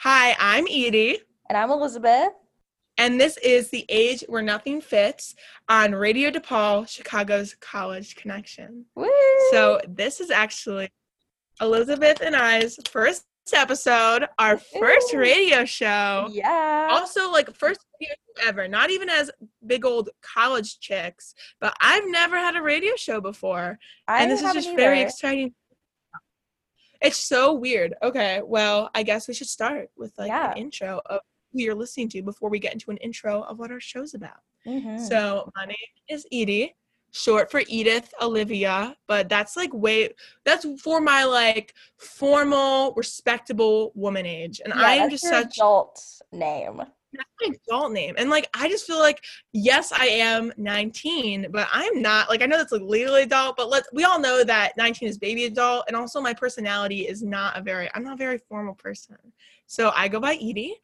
Hi, I'm Edie, And I'm Elizabeth. and this is The Age Where Nothing Fits on Radio DePaul, Chicago's College Connection. Woo! So, this is actually Elizabeth and I's first episode, our first Ooh. radio show. yeah. Also, like, first radio show ever, not even as big old college chicks, but I've never had a radio show before. I and this is just very either. exciting. It's so weird. Okay, well, I guess we should start with like Yeah. an intro of who you're listening to before we get into an intro of what our show's about. Mhm. So, my name is Edie, short for Edith Olivia, but that's like way that's for my like formal, respectable woman age. And Yeah, I am just such adult name. That's my adult name. And like I just feel like yes, I am 19, but I'm not like I know that's like legally adult, but let's, we all know that 19 is baby adult, and also my personality is not a very I'm not a very formal person. So I go by Edie.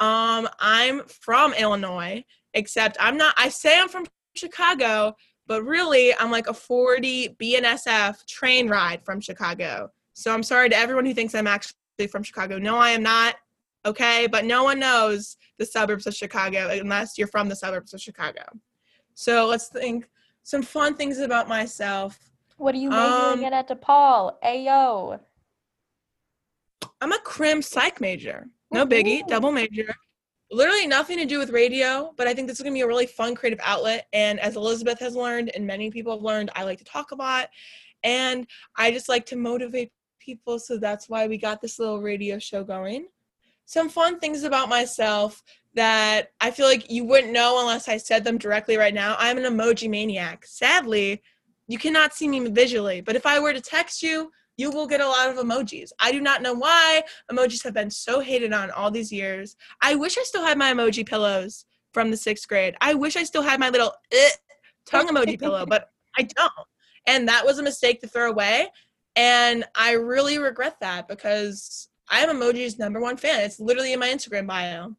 Um, I'm from Illinois, except I'm not I say I'm from Chicago, but really I'm like a 40 BNSF train ride from Chicago. So I'm sorry to everyone who thinks I'm actually from Chicago. No, I am not. Okay, but no one knows the suburbs of Chicago unless you're from the suburbs of Chicago. So let's think some fun things about myself. What are you majoring Um, in at DePaul? Ayo. I'm a crim psych major. No biggie, double major. Literally nothing to do with radio, but I think this is gonna be a really fun creative outlet. And as Elizabeth has learned, and many people have learned, I like to talk a lot. And I just like to motivate people. So that's why we got this little radio show going. Some fun things about myself that I feel like you wouldn't know unless I said them directly right now. I'm an emoji maniac. Sadly, you cannot see me visually, but if I were to text you, you will get a lot of emojis. I do not know why emojis have been so hated on all these years. I wish I still had my emoji pillows from the sixth grade. I wish I still had my little eh, tongue emoji pillow, but I don't. And that was a mistake to throw away. And I really regret that because I am emoji's number one fan. It's literally in my Instagram bio.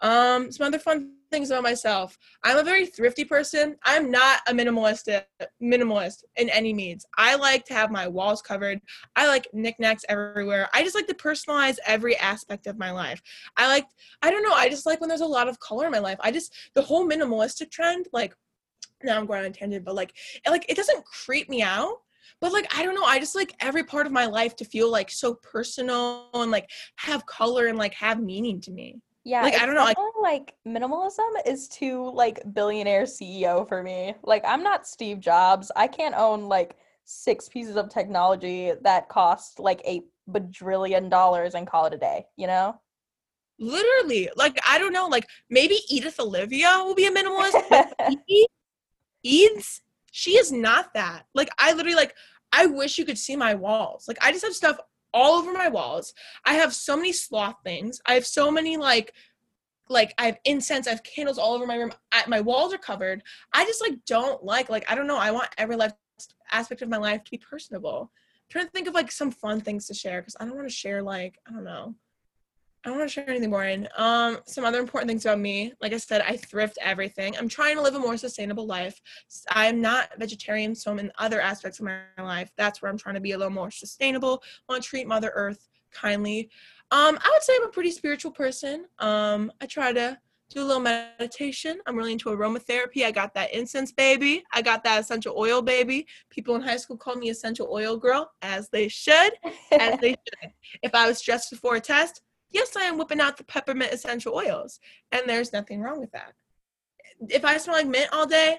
Um, some other fun things about myself. I'm a very thrifty person. I'm not a minimalist minimalist in any means. I like to have my walls covered. I like knickknacks everywhere. I just like to personalize every aspect of my life. I like I don't know, I just like when there's a lot of color in my life. I just the whole minimalistic trend, like now I'm going on tangent, but like it, like it doesn't creep me out. But like I don't know, I just like every part of my life to feel like so personal and like have color and like have meaning to me. Yeah. like, I don't know, like- like minimalism is too like billionaire CEO for me. Like I'm not Steve Jobs. I can't own like six pieces of technology that cost like a bajillion dollars and call it a day, you know? Literally, like I don't know, like maybe Edith Olivia will be a minimalist, Eads, she is not that. Like I literally like I wish you could see my walls. Like I just have stuff all over my walls. I have so many sloth things. I have so many like like I have incense, I have candles all over my room. I, my walls are covered. I just like don't like like I don't know. I want every life aspect of my life to be personable. I'm trying to think of like some fun things to share because I don't want to share like I don't know. I don't want to share anything boring. Um, some other important things about me. Like I said, I thrift everything. I'm trying to live a more sustainable life. I'm not vegetarian, so I'm in other aspects of my life. That's where I'm trying to be a little more sustainable. want to treat Mother Earth kindly. Um, I would say I'm a pretty spiritual person. Um, I try to do a little meditation. I'm really into aromatherapy. I got that incense baby. I got that essential oil baby. People in high school called me essential oil girl, as they should as they should. If I was stressed before a test, yes, I am whipping out the peppermint essential oils, and there's nothing wrong with that. If I smell like mint all day,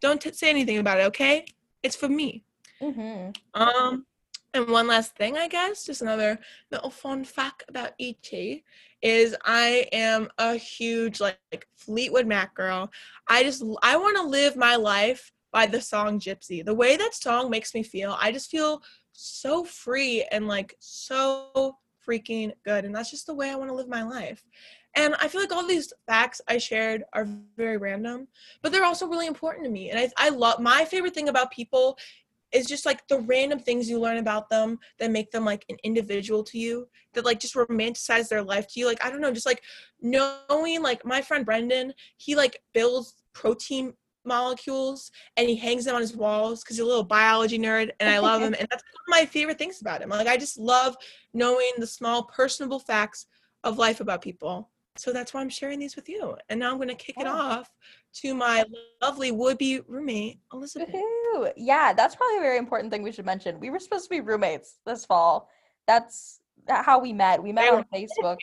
don't t- say anything about it, okay? It's for me. hmm Um, and one last thing, I guess, just another little fun fact about Edie is I am a huge like, like Fleetwood Mac girl. I just I want to live my life by the song Gypsy. The way that song makes me feel, I just feel so free and like so freaking good. And that's just the way I want to live my life. And I feel like all these facts I shared are very random, but they're also really important to me. And I, I love my favorite thing about people is just like the random things you learn about them that make them like an individual to you that like just romanticize their life to you like i don't know just like knowing like my friend brendan he like builds protein molecules and he hangs them on his walls because he's a little biology nerd and I love him. And that's one of my favorite things about him. Like I just love knowing the small personable facts of life about people. So that's why I'm sharing these with you. And now I'm going to kick it off to my lovely would-be roommate, Elizabeth. Woohoo. Yeah, that's probably a very important thing we should mention. We were supposed to be roommates this fall. That's how we met. We met Yeah, on Facebook.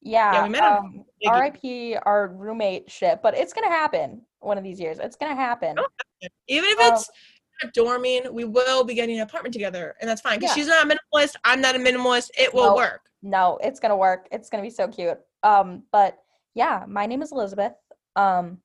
Yeah. Yeah, we met um. RIP our roommate ship, but it's gonna happen one of these years. It's gonna happen. Oh. Even if Um, it's dorming, we will be getting an apartment together. And that's fine. Because Yeah. she's not a minimalist. I'm not a minimalist. It will work. No, it's gonna work. It's gonna be so cute. Um, but yeah, my name is Elizabeth. Um,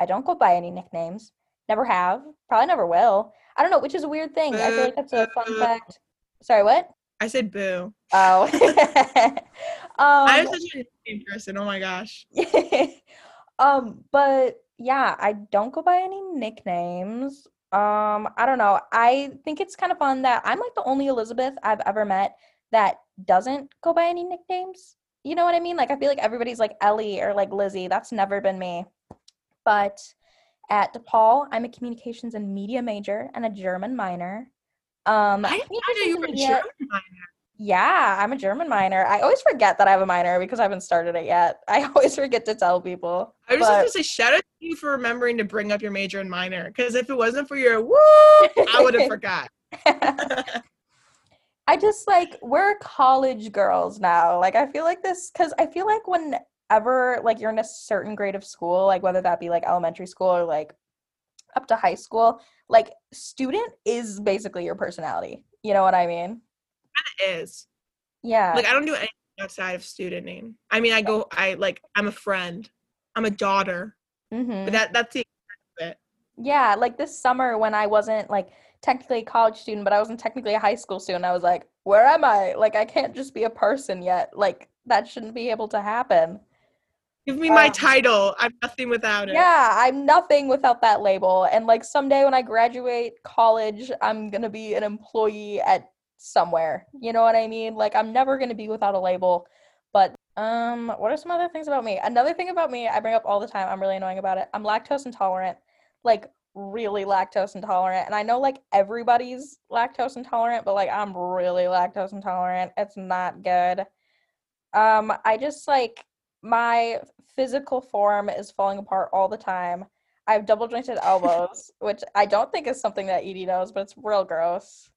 I don't go by any nicknames. Never have. Probably never will. I don't know, which is a weird thing. I feel like that's a fun fact. Sorry, what? I said boo. Oh. I'm um, such a nickname person. Oh my gosh. um, but yeah, I don't go by any nicknames. Um, I don't know. I think it's kind of fun that I'm like the only Elizabeth I've ever met that doesn't go by any nicknames. You know what I mean? Like I feel like everybody's like Ellie or like Lizzie. That's never been me. But at DePaul, I'm a communications and media major and a German minor. Um, I didn't know you were a German minor. Yeah, I'm a German minor. I always forget that I have a minor because I haven't started it yet. I always forget to tell people. I was just gonna say shout out to you for remembering to bring up your major and minor. Because if it wasn't for your woo, I would have forgot. I just like we're college girls now. Like I feel like this because I feel like whenever like you're in a certain grade of school, like whether that be like elementary school or like up to high school, like student is basically your personality. You know what I mean? It is. Yeah. Like I don't do anything outside of student name. I mean I go I like I'm a friend. I'm a daughter. Mhm. But that that's the extent of it. Yeah, like this summer when I wasn't like technically a college student, but I wasn't technically a high school student, I was like, where am I? Like, I can't just be a person yet. Like, that shouldn't be able to happen. Give me my Um, title. I'm nothing without it. Yeah, I'm nothing without that label. And like someday when I graduate college, I'm gonna be an employee at somewhere. You know what I mean? Like, I'm never gonna be without a label. But um, what are some other things about me? Another thing about me I bring up all the time, I'm really annoying about it. I'm lactose intolerant. Like really lactose intolerant. And I know like everybody's lactose intolerant, but like I'm really lactose intolerant. It's not good. Um, I just like my physical form is falling apart all the time. I have double jointed elbows, which I don't think is something that Edie knows, but it's real gross.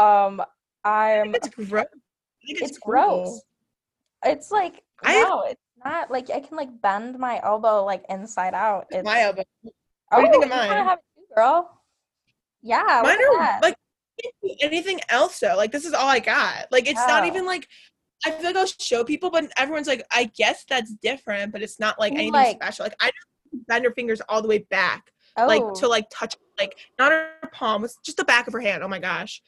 Um, I'm it's gross. It's cool. gross. It's like I- no, it's not like I can like bend my elbow like inside out. It's My elbow. oh, do you think of kinda mine? have it too, girl. Yeah, Mine are that. like anything else though. Like this is all I got. Like it's not Oh. even like I feel like I'll show people, but everyone's like, I guess that's different, but it's not like anything like- special. Like I bend her fingers all the way back, oh, like to like touch like not her palm, it's just the back of her hand. Oh my gosh.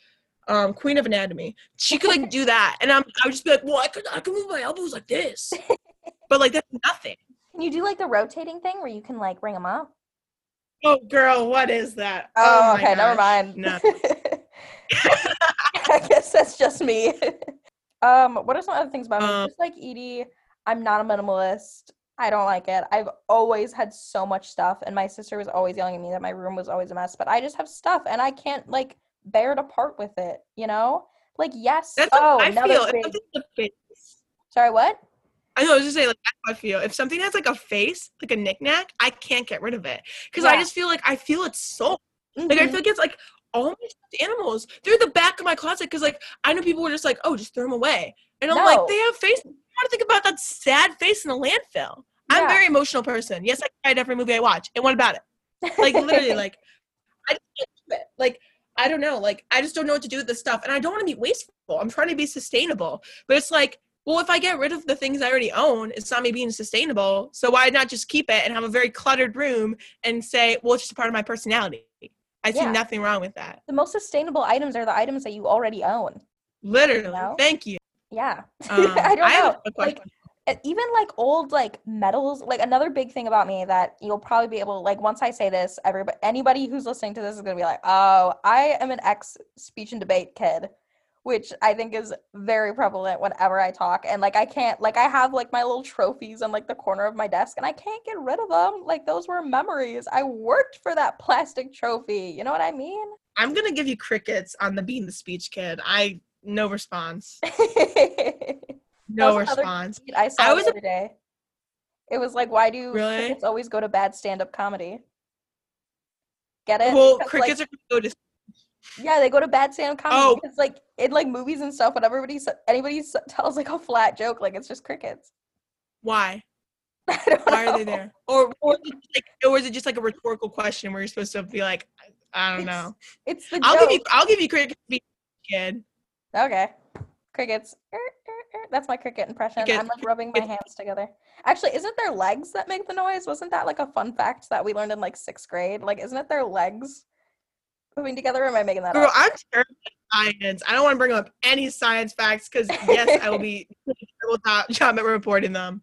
Um, Queen of Anatomy. She could like do that. And I'm I would just be like, well, I could I could move my elbows like this. but like that's nothing. can you do like the rotating thing where you can like bring them up? Oh girl, what is that? Oh, my okay, never mind. No. I guess that's just me. um, what are some other things about me? Um, Just like Edie, I'm not a minimalist. I don't like it. I've always had so much stuff, and my sister was always yelling at me that my room was always a mess. But I just have stuff, and I can't like bear to part with it. You know, like yes. That's oh, I feel. If big- something's a face, Sorry, what? I know. I was just saying, like that's how I feel. If something has like a face, like a knickknack, I can't get rid of it because I just feel like I feel its soul. Like I Mhm. feel like it's like all my animals. They're the back of my closet because like I know people were just like, oh, just throw them away, and I'm No. like, they have faces. I want to think about that sad face in the landfill. I'm a very emotional person. Yes, I cried every movie I watch. And what about it? Like literally, like I just can't do it. Like I don't know. Like I just don't know what to do with this stuff, and I don't want to be wasteful. I'm trying to be sustainable, but it's like, well, if I get rid of the things I already own, it's not me being sustainable. So why not just keep it and have a very cluttered room and say, well, it's just a part of my personality. I see Yeah. nothing wrong with that. the most sustainable items are the items that you already own. Literally. know? Thank you. Yeah. Um, I don't have know. a question. e- Eh, even like old like medals like another big thing about me that you'll probably be able like once i say this everybody anybody who's listening to this is going to be like oh i am an ex speech and debate kid which I think is very prevalent whenever I talk. And like I can't like I have like my little trophies on like the corner of my desk and I can't get rid of them. Like those were memories. I worked for that plastic trophy. You know what I mean? I'm gonna give you crickets on the being the speech kid. I no response. No response. I saw I was the a- day. It was like, why do Really? crickets always go to bad stand-up comedy? Get it? Well, Because, like, crickets are gonna go to Yeah, they go to bad stand-up comedy Oh. because, like, in like movies and stuff, when everybody anybody tells like a flat joke, like it's just crickets. why? Why are they there? Or or is it just like or is it just like a rhetorical question where you're supposed to be like, I don't It's- know. It's the I'll joke. give you I'll give you crickets kid. Okay. Crickets. Er, That's my cricket impression. Cricket- I'm like rubbing my hands together. Actually, isn't their legs that make the noise? Wasn't that like a fun fact that we learned in like sixth grade? Like, isn't it their legs moving together? Or am I making that Girl, up? I'm terrible at science. I don't want to bring up any science facts because yes, I will be terrible job, job at reporting them.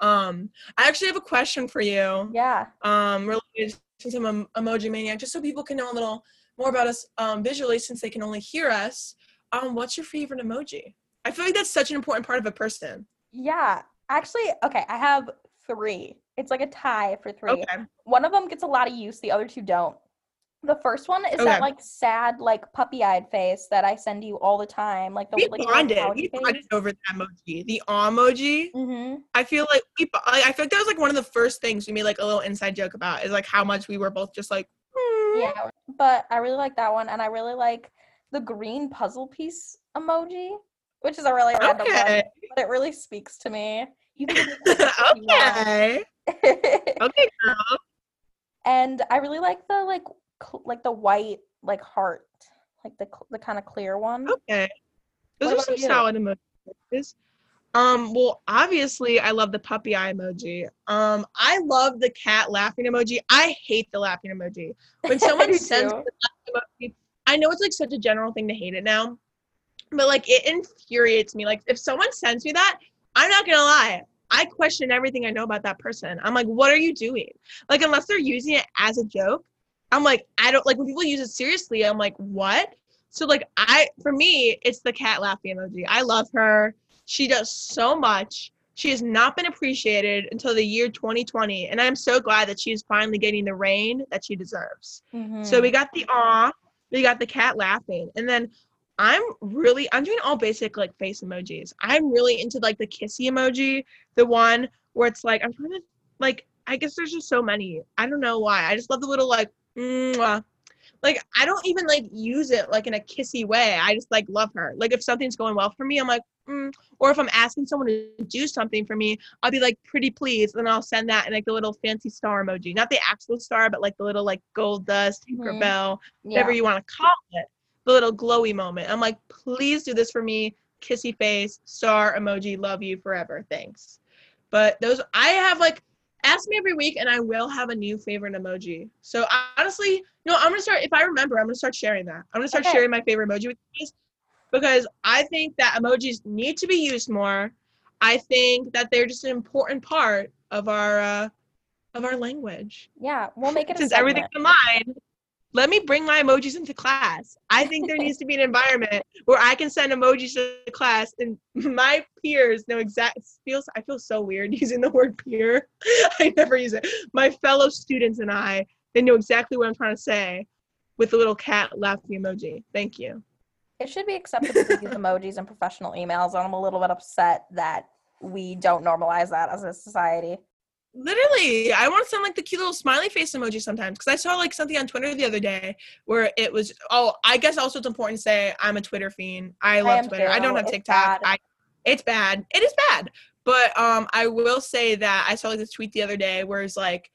Um, I actually have a question for you. Yeah. Um, related to some em- emoji maniac, just so people can know a little more about us um, visually, since they can only hear us. Um, what's your favorite emoji? I feel like that's such an important part of a person. Yeah. Actually, okay, I have three. It's like a tie for three. Okay. One of them gets a lot of use, the other two don't. The first one is Okay. that like sad, like puppy-eyed face that I send you all the time. Like the We like, bonded. We face. bonded over that emoji. The emoji. Mhm. I feel like we. I I feel like that was like one of the first things we made like a little inside joke about. Is like how much we were both just like. "Hmm." Yeah, but I really like that one, and I really like the green puzzle piece emoji, which is a really random one, Okay. but it really speaks to me. You can give it if you want. okay. Okay, girl. and I really like the like cl- like the white like heart, like the cl- the kind of clear one. Okay. Those What are some you? solid emojis. Um, well, obviously I love the puppy eye emoji. Um, I love the cat laughing emoji. I hate the laughing emoji. When someone sends too. the laughing emoji, I know it's like such a general thing to hate it now. But like it infuriates me. Like if someone sends me that, I'm not gonna lie. I question everything I know about that person. I'm like, what are you doing? Like unless they're using it as a joke, I'm like, I don't like when people use it seriously, I'm like, what? So like I for me, it's the cat laughing emoji. I love her. She does so much. She has not been appreciated until the year 2020. And I'm so glad that she's finally getting the reign that she deserves. So Mhm. we got the awe, we got the cat laughing, and then I'm really I'm doing all basic like face emojis. I'm really into like the kissy emoji, the one where it's like I'm trying to like I guess there's just so many. I don't know why. I just love the little like mwah. like I don't even like use it like in a kissy way. I just like love her. Like if something's going well for me, I'm like mm. or if I'm asking someone to do something for me, I'll be like pretty please, and I'll send that in like the little fancy star emoji, not the actual star, but like the little like gold dust. Tinkerbell, yeah. whatever you want to call it, the little glowy moment. I'm like, please do this for me. Kissy face, star emoji, love you forever. Thanks. But those, I have like, ask me every week and I will have a new favorite emoji. So honestly, no, I'm going to start, if I remember, I'm going to start sharing that. I'm going to start Okay. sharing my favorite emoji with you guys because I think that emojis need to be used more. I think that they're just an important part of our, uh, of our language yeah, we'll make it since everything's online, let me bring my emojis into class. I think there needs to be an environment where I can send emojis to the class and my peers know exact feels I feel so weird using the word peer. I never use it. My fellow students and I, they know exactly what I'm trying to say with the little cat laughing emoji. Thank you. It should be acceptable to use emojis in professional emails, and I'm a little bit upset that we don't normalize that as a society. Literally, I want to send like the cute little smiley face emoji sometimes because I saw like something on Twitter the other day where it was. Oh, I guess also it's important to say I'm a Twitter fiend. I love am Twitter. I don't have It's TikTok. bad. I, it's bad. It is bad. But um, I will say that I saw like this tweet the other day where it's like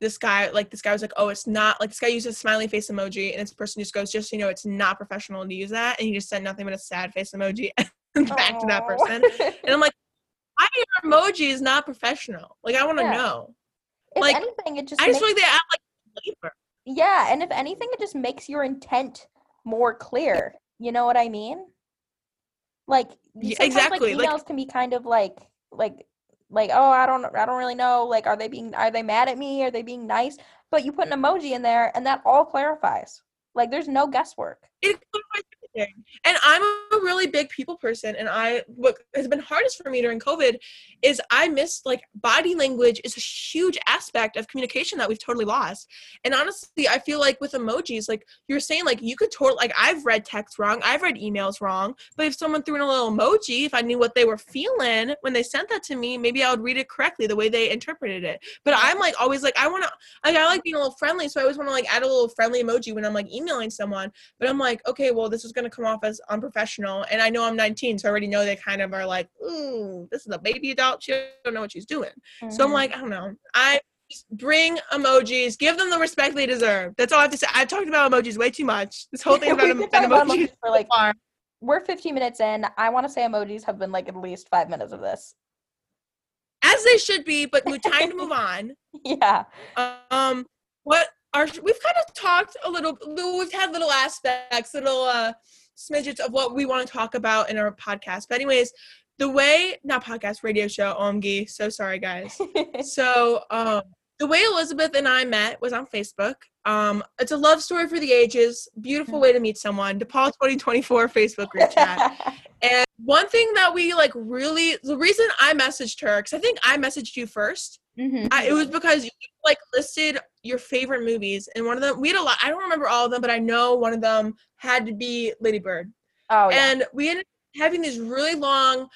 this guy, like this guy was like, oh, it's not like this guy uses a smiley face emoji, and this person just goes, just so you know, it's not professional to use that, and he just sent nothing but a sad face emoji back to that person, and I'm like, why are emojis not professional? Like I want to Yeah. know. if like, anything, it just I just makes, like they act like labor. yeah, and if anything, it just makes your intent more clear. You know what I mean? Like Yeah, exactly, Like, like- emails can be kind of like like like oh I don't I don't really know like are they being are they mad at me are they being nice? But you put an emoji in there and that all clarifies. Like there's no guesswork. It clarifies And I'm a really big people person. And I, what has been hardest for me during COVID is I miss like body language is a huge aspect of communication that we've totally lost. And honestly, I feel like with emojis, like you're saying, like you could totally, like I've read text wrong, I've read emails wrong. But if someone threw in a little emoji, if I knew what they were feeling when they sent that to me, maybe I would read it correctly the way they interpreted it. But I'm like always like, I want to, like, I like being a little friendly. So I always want to like add a little friendly emoji when I'm like emailing someone. But I'm like, okay, well, this is going to come off as unprofessional. And I know I'm 19, so I already know they kind of are like, ooh, this is a baby adult. She don't know what she's doing. Mm-hmm. So I'm mm-hmm. like, I don't know. I bring emojis, give them the respect they deserve. That's all I have to say. I've talked about emojis way too much. This whole thing about em- emojis for like we're 15 minutes in. I want to say emojis have been like at least five minutes of this. As they should be, but we time to move on. Yeah. Um, what our we've kind of talked a little we've had little aspects little uh smidgets of what we want to talk about in our podcast. But anyways the way not podcast radio show omg so sorry guys. So um the way elizabeth and i met was on facebook. Um it's a love story for the ages beautiful way to meet someone depaul 2024 facebook group chat. And one thing that we like really the reason i messaged her because i think i messaged you 1st mm-hmm. it was because you like listed your favorite movies, and one of them we had a lot. I don't remember all of them, but I know one of them had to be Lady Bird. Oh, yeah. And we ended up having these really long,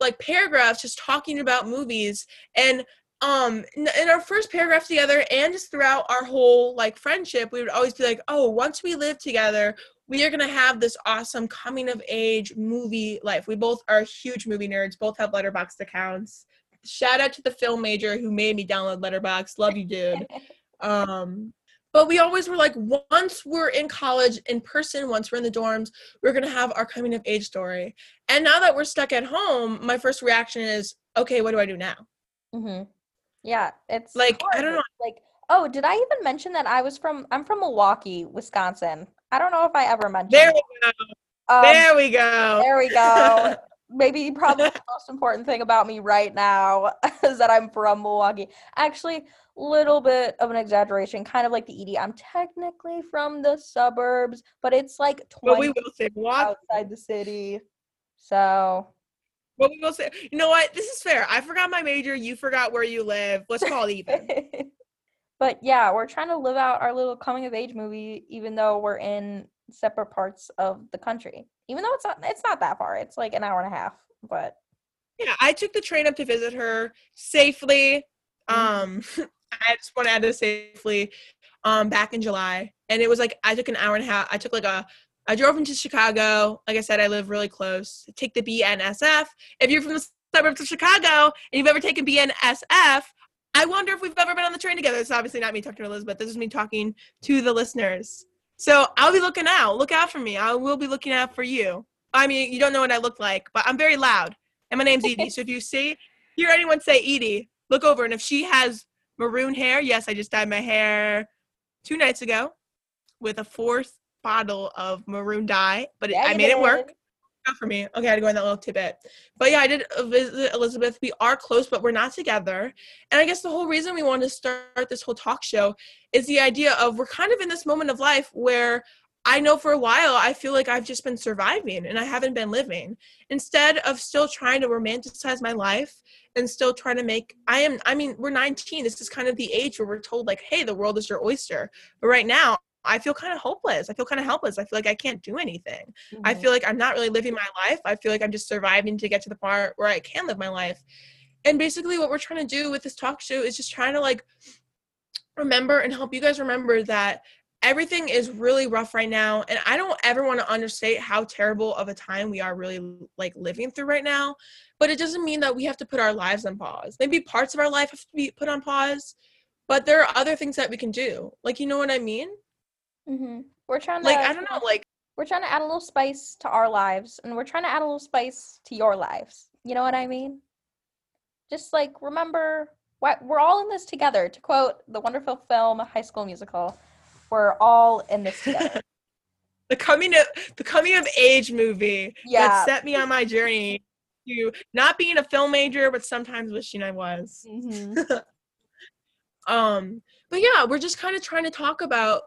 like paragraphs, just talking about movies. And um, in our first paragraph together, and just throughout our whole like friendship, we would always be like, "Oh, once we live together, we are gonna have this awesome coming of age movie life." We both are huge movie nerds. Both have Letterboxd accounts shout out to the film major who made me download Letterboxd. Love you, dude. Um, but we always were like, once we're in college in person, once we're in the dorms, we're gonna have our coming of age story. And now that we're stuck at home, my first reaction is, okay, what do I do now? Mm-hmm. Yeah, it's like hard. I don't know. Like, oh, did I even mention that I was from? I'm from Milwaukee, Wisconsin. I don't know if I ever mentioned. There we go. Um, there we go. There we go. maybe probably the most important thing about me right now is that I'm from Milwaukee. Actually, little bit of an exaggeration, kind of like the Edie. I'm technically from the suburbs, but it's like 20 we will say outside the city. So but we will say, you know what? This is fair. I forgot my major. You forgot where you live. Let's call it even. but yeah, we're trying to live out our little coming of age movie, even though we're in separate parts of the country. Even though it's not it's not that far. It's like an hour and a half, but yeah, I took the train up to visit her safely. Mm-hmm. Um I just want to add this safely. Um back in July. And it was like I took an hour and a half. I took like a I drove into Chicago. Like I said, I live really close. Take the BNSF. If you're from the suburbs of Chicago and you've ever taken BNSF, I wonder if we've ever been on the train together. It's obviously not me talking to Elizabeth. This is me talking to the listeners. So I'll be looking out. Look out for me. I will be looking out for you. I mean, you don't know what I look like, but I'm very loud. And my name's Edie. so if you see, hear anyone say Edie, look over. And if she has maroon hair, yes, I just dyed my hair two nights ago with a fourth bottle of maroon dye, but it, I made it work for me. Okay, I had to go in that little tidbit. But yeah, I did visit Elizabeth. We are close, but we're not together. And I guess the whole reason we wanted to start this whole talk show is the idea of we're kind of in this moment of life where I know for a while I feel like I've just been surviving and I haven't been living. Instead of still trying to romanticize my life and still trying to make I am I mean, we're 19. This is kind of the age where we're told like, hey, the world is your oyster. But right now I feel kind of hopeless. I feel kind of helpless. I feel like I can't do anything. Mm-hmm. I feel like I'm not really living my life. I feel like I'm just surviving to get to the part where I can live my life. And basically, what we're trying to do with this talk show is just trying to like remember and help you guys remember that everything is really rough right now. And I don't ever want to understate how terrible of a time we are really like living through right now. But it doesn't mean that we have to put our lives on pause. Maybe parts of our life have to be put on pause, but there are other things that we can do. Like, you know what I mean? Mm-hmm. We're trying to like I don't know like we're trying to add a little spice to our lives, and we're trying to add a little spice to your lives. You know what I mean? Just like remember what we're all in this together. To quote the wonderful film High School Musical, we're all in this together. the coming of the coming of age movie yeah. that set me on my journey to not being a film major, but sometimes wishing I was. Mm-hmm. um, but yeah, we're just kind of trying to talk about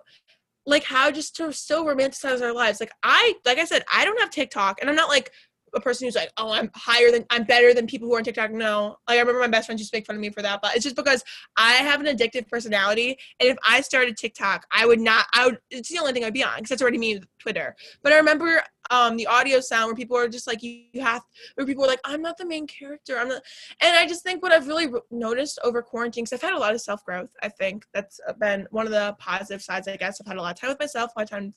like how just to still romanticize our lives. Like I, like I said, I don't have TikTok, and I'm not like a person who's like, oh, I'm higher than, I'm better than people who are on TikTok. No, like I remember my best friend used to make fun of me for that, but it's just because I have an addictive personality, and if I started TikTok, I would not. I would. It's the only thing I'd be on because that's already me Twitter. But I remember um the audio sound where people are just like you, you have where people are like i'm not the main character i'm not and i just think what i've really noticed over quarantine because i've had a lot of self-growth i think that's been one of the positive sides i guess i've had a lot of time with myself a lot of time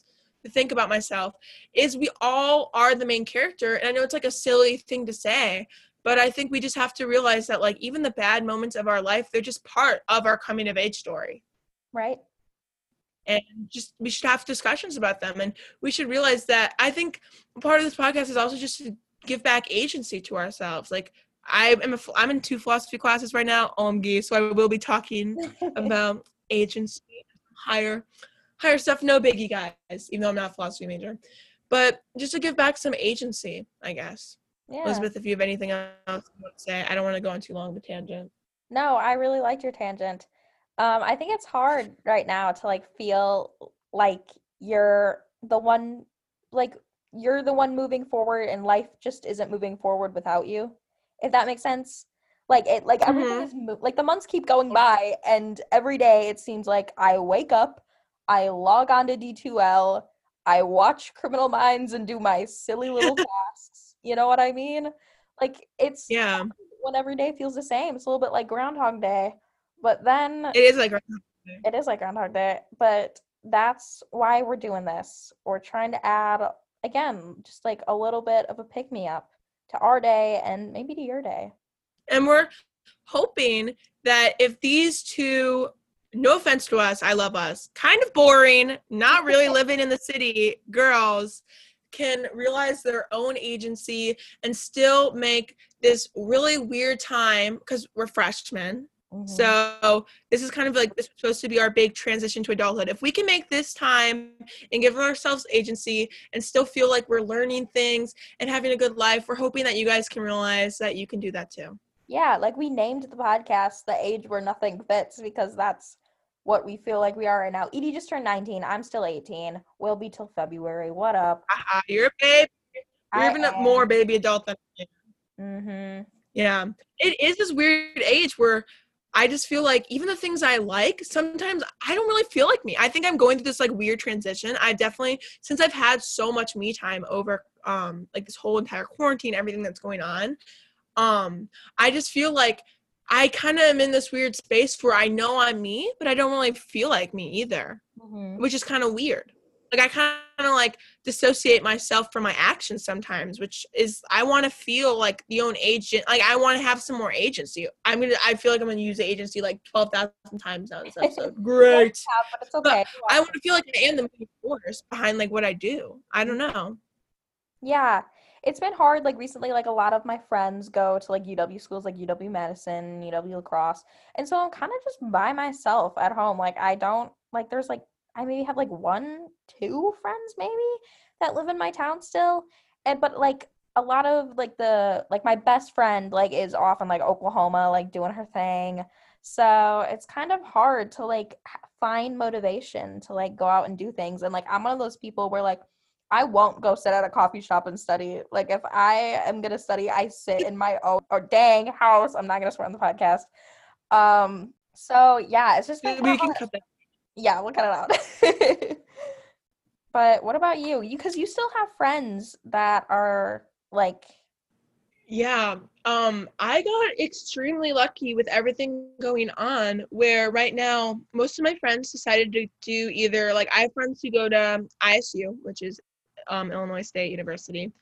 think about myself is we all are the main character and i know it's like a silly thing to say but i think we just have to realize that like even the bad moments of our life they're just part of our coming of age story. Right. And just we should have discussions about them and we should realize that i think part of this podcast is also just to give back agency to ourselves. Like i am a, i'm in two philosophy classes right now omg so i will be talking about agency higher higher stuff no biggie guys even though i'm not a philosophy major. But just to give back some agency i guess. Yeah. Elizabeth if you have anything else you want to say i don't want to go on too long of a tangent. No i really liked your tangent. Um i think it's hard right now to like feel like you're the one like you're the one moving forward and life just isn't moving forward without you if that makes sense. Like it like everything Mhm. is mo- like the months keep going by and every day it seems like i wake up i log on to d2l i watch criminal minds and do my silly little tasks you know what i mean like it's yeah when every day feels the same it's a little bit like groundhog day but then it is like it is like Groundhog Day, but that's why we're doing this. We're trying to add, again, just like a little bit of a pick me up to our day and maybe to your day. And we're hoping that if these two, no offense to us, I love us, kind of boring, not really living in the city girls can realize their own agency and still make this really weird time because we're freshmen. Mhm. So this is kind of like this is supposed to be our big transition to adulthood. If we can make this time and give ourselves agency and still feel like we're learning things and having a good life, we're hoping that you guys can realize that you can do that too. Yeah, like we named the podcast The Age Where Nothing Fits because that's what we feel like we are right now. Edie just turned 19. I'm still 18. Will be till February. What up? Haha, you're a babe. You're even a more baby adult than I am. Mm-hmm. Yeah. It is this weird age where I just feel like even the things I like, sometimes I don't really feel like me. I think I'm going through this like weird transition. I definitely since I've had so much me time over um like this whole entire quarantine, everything that's going on, um, I just feel like I kind of am in this weird space where I know I'm me, but I don't really feel like me either, Mm-hmm. which is kind of weird. Like I kind of like dissociate myself from my actions sometimes, which is I want to feel like the own agent. Like I want to have some more agency. I'm gonna. I feel like I'm gonna use the agency like twelve thousand times now this episode. Great. Yeah, but it's okay. I want to feel like I am the force behind like what I do. I don't know. Yeah, it's been hard. Like recently, like a lot of my friends go to like UW schools, like UW madison UW La Crosse, and so I'm kind of just by myself at home. Like I don't like. There's like I maybe have like one, two friends maybe that live in my town still, and but like a lot of like the like my best friend like is off in like Oklahoma, like doing her thing. So it's kind of hard to like find motivation to like go out and do things. And like I'm one of those people where like I won't go sit at a coffee shop and study. Like if I am gonna study, I sit in my own or dang house. I'm not gonna swear on the podcast. Um. So yeah, it's just We can hard. cut that. yeah, we'll cut it out. but what about you? You because you still have friends that are like Yeah. Um, I got extremely lucky with everything going on where right now most of my friends decided to do either like I have friends who go to ISU, which is um, Illinois State University,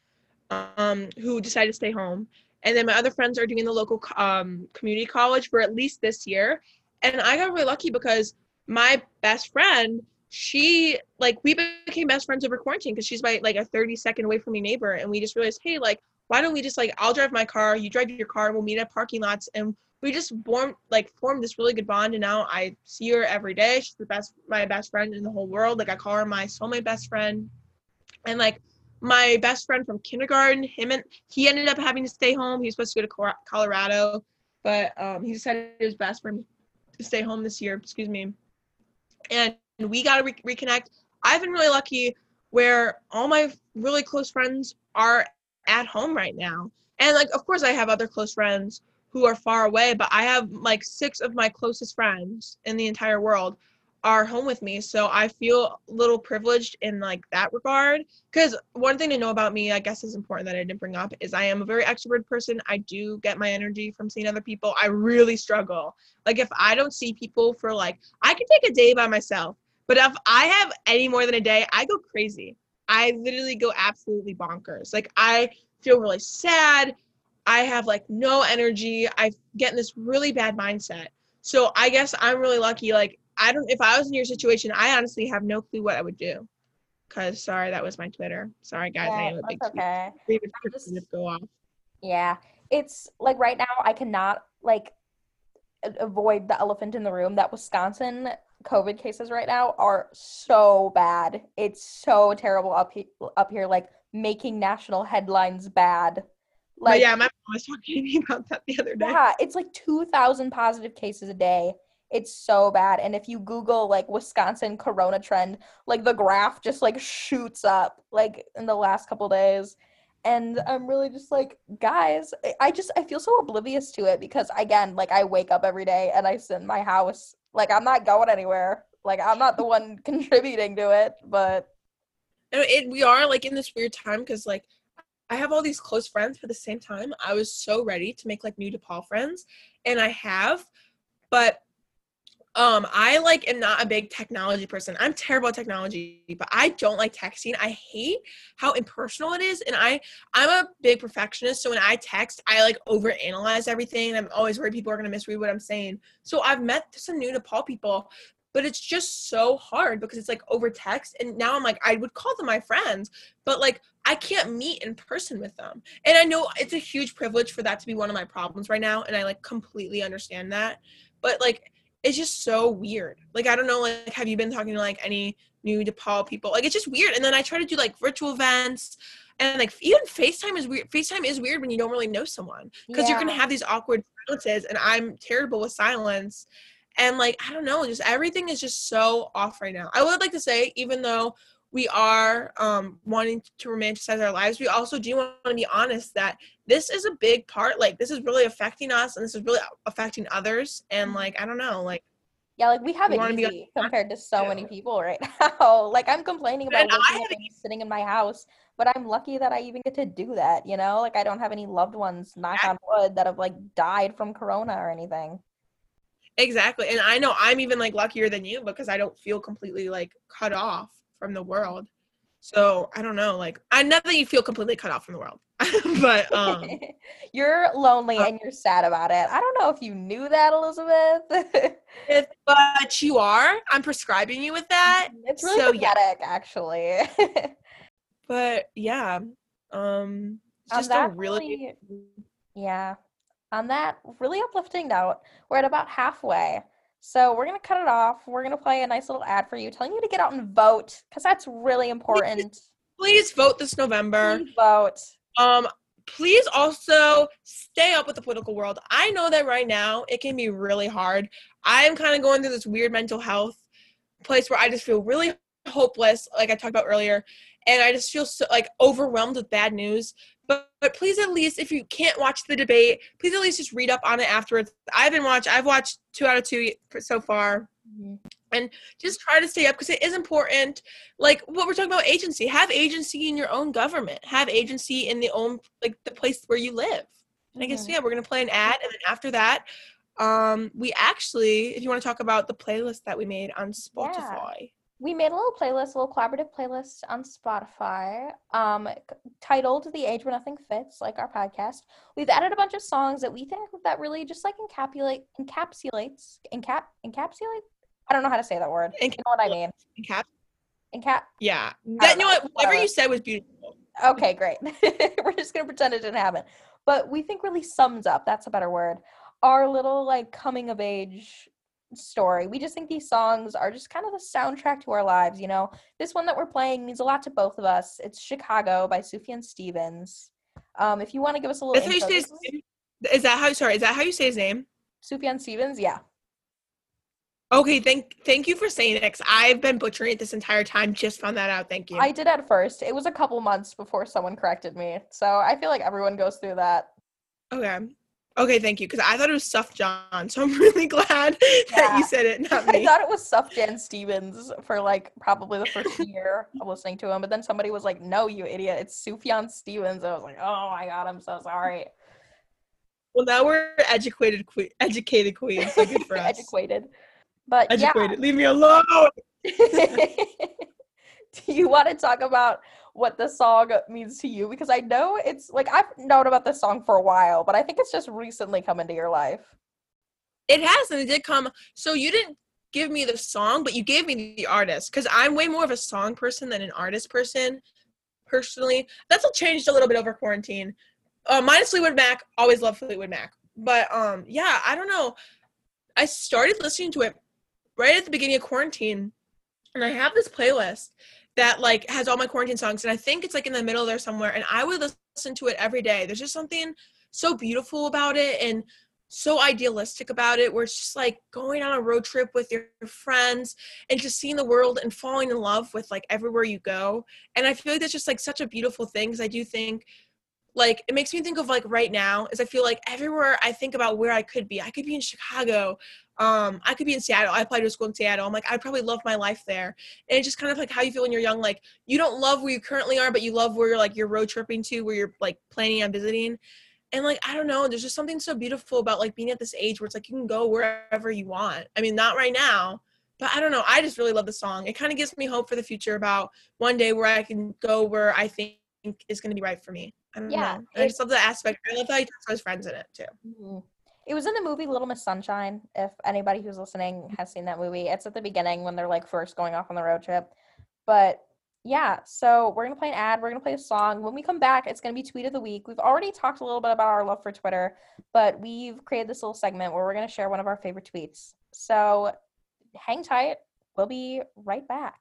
um, who decided to stay home. And then my other friends are doing the local um, community college for at least this year. And I got really lucky because my best friend, she like we became best friends over quarantine because she's my like a 30 second away from me neighbor. And we just realized, hey, like why don't we just like I'll drive my car, you drive your car, we'll meet at parking lots and we just formed like formed this really good bond and now I see her every day. She's the best my best friend in the whole world. Like I call her my soulmate best friend. And like my best friend from kindergarten, him and he ended up having to stay home. He was supposed to go to Colorado, but um, he decided it was best for him to stay home this year. Excuse me. And we got to re- reconnect. I've been really lucky where all my really close friends are at home right now. And like of course I have other close friends who are far away, but I have like six of my closest friends in the entire world are home with me. So I feel a little privileged in like that regard. Because one thing to know about me, I guess is important that I didn't bring up, is I am a very extrovert person. I do get my energy from seeing other people. I really struggle. Like if I don't see people for like, I can take a day by myself, but if I have any more than a day, I go crazy. I literally go absolutely bonkers. Like I feel really sad. I have like no energy. I get in this really bad mindset. So I guess I'm really lucky. Like I don't. If I was in your situation, I honestly have no clue what I would do. Cause sorry, that was my Twitter. Sorry, guys. I Yeah, have a big that's okay. just- go off. Yeah. It's like right now I cannot like avoid the elephant in the room that Wisconsin COVID cases right now are so bad. It's so terrible up he- up here like making national headlines bad. but Like yeah, my mom was talking to me about that the other day. yeah, it's like 2000 positive cases a day. It's so bad. And if you Google like Wisconsin corona trend, like the graph just like shoots up like in the last couple days. And I'm really just like, guys, I- just I feel so oblivious to it because again, like I wake up every day and I sit in my house. Like I'm not going anywhere. Like I'm not the one contributing to it, but it, we are like in this weird time because like I have all these close friends, but at the same time, I was so ready to make like new DePaul friends, and I have, but um, I like am not a big technology person. I'm terrible at technology, but I don't like texting. I hate how impersonal it is, and I I'm a big perfectionist. So when I text, I like overanalyze everything, I'm always worried people are gonna misread what I'm saying. So I've met some new DePaul people but it's just so hard because it's like over text and now i'm like i would call them my friends but like i can't meet in person with them and i know it's a huge privilege for that to be one of my problems right now and i like completely understand that but like it's just so weird. Like i don't know like have you been talking to like any new depaul people? Like it's just weird. And then i try to do like virtual events and like even facetime is weird. Facetime is weird when you don't really know someone because you're gonna have these awkward silences and i'm terrible with silence. And like i don't know just everything is just so off right now. I would like to say even though we are um wanting to romanticize our lives we also do want to be honest that this is a big part like this is really affecting us and this is really affecting others and Mhm. like i don't know like Yeah, like we have You it wanna be easy compared to so many people right now. Like I'm complaining about And I have sitting in my house, but I'm lucky that I even get to do that, you know? Like I don't have any loved ones, knock on wood, that have like died from corona or anything. exactly and i know i'm even like luckier than you because i don't feel completely like cut off from the world so i don't know like i not that you feel completely cut off from the world but um you're lonely uh, and you're sad about it. I don't know if you knew that, Elizabeth. If, but you are. I'm prescribing you with that. it's really so yeah. actually. But yeah, um, just a that really. Yeah. On that really uplifting note, we're at about halfway. So we're going to cut it off. We're going to play a nice little ad for you telling you to get out and vote because that's really important. Please vote this November. Please vote. Um, please also stay up with the political world. I know that right now it can be really hard. I'm kind of going through this weird mental health place where I just feel really hopeless, like I talked about earlier, and I just feel so like overwhelmed with bad news. But, but please, at least if you can't watch the debate, please at least just read up on it afterwards. I've been watch. I've watched two out of two so far. And just try to stay up because it is important. Like what we're talking about, agency. Have agency in your own government. Have agency in the own like the place where you live. And I guess yeah, we're gonna play an ad, and then after that, um, we actually, if you want to talk about the playlist that we made on Spotify. We made a little playlist, a little collaborative playlist on Spotify, um, titled "The Age Where Nothing Fits," like our podcast. We've added a bunch of songs that we think that really just like encapsulate, encapsulates, encap, encapsulate. I don't know how to say that word. You know what I mean? Cap. Encap. Yeah, that you know what? Whatever you said was beautiful. Okay, great. We're just gonna pretend it didn't happen. But we think really sums up, that's a better word, our little like coming of age story. We just think these songs are just kind of the soundtrack to our lives, you know. This one that we're playing means a lot to both of us. It's Chicago by Sufjan Stevens. Um, if you want to give us a little That's how you say his is name? Is that how? Sorry, is that how you say his name? Sufjan Stevens, yeah. Okay, thank thank you for saying it. I've been butchering it this entire time. Just found that out. Thank you. I did at first. It was a couple months before someone corrected me. So I feel like everyone goes through that. okay. Okay, thank you. Because I thought it was Stuff John. So I'm really glad that you said it, not me. I thought it was Suff Jan Stevens for like probably the first year of listening to him, but then somebody was like, "No, you idiot! It's Sufjan Stevens." I was like, "Oh my god, I'm so sorry." well, now we're educated que- educated queens. So good for us. Educated, but Educated. Leave me alone. Do you want to talk about what the song means to you? Because I know it's like I've known about this song for a while, but I think it's just recently come into your life. It has, and it did come. So you didn't give me the song, but you gave me the artist. Because I'm way more of a song person than an artist person. Personally, that's all changed a little bit over quarantine. Uh, minus Fleetwood Mac, always love Fleetwood Mac. But um, yeah, I don't know. I started listening to it right at the beginning of quarantine, and I have this playlist that like has all my quarantine songs, and I think it's like in the middle there somewhere. And I would listen to it every day. There's just something so beautiful about it, and so idealistic about it where it's just like going on a road trip with your friends and just seeing the world and falling in love with like everywhere you go and i feel like that's just like such a beautiful thing because i do think like it makes me think of like right now is i feel like everywhere i think about where i could be i could be in chicago um i could be in seattle i applied to a school in seattle i'm like i probably love my life there. And it's just kind of like how you feel when you're young like you don't love where you currently are but you love where you're like you're road tripping to where you're like planning on visiting. And like i don't know there's just something so beautiful about like being at this age where it's like you can go wherever you want. I mean not right now but i don't know i just really love the song. It kind of gives me hope for the future about one day where i can go where i think is going to be right for me i don't Yeah, know i it- just love the aspect i love how he talks to his friends in it too Mhm. It was in the movie Little Miss Sunshine. If anybody who's listening has seen that movie, it's at the beginning when they're like first going off on the road trip. But yeah, so we're gonna play an ad. We're gonna play a song. When we come back, it's gonna be tweet of the week. We've already talked a little bit about our love for Twitter, but we've created this little segment where we're gonna share one of our favorite tweets. So hang tight. We'll be right back.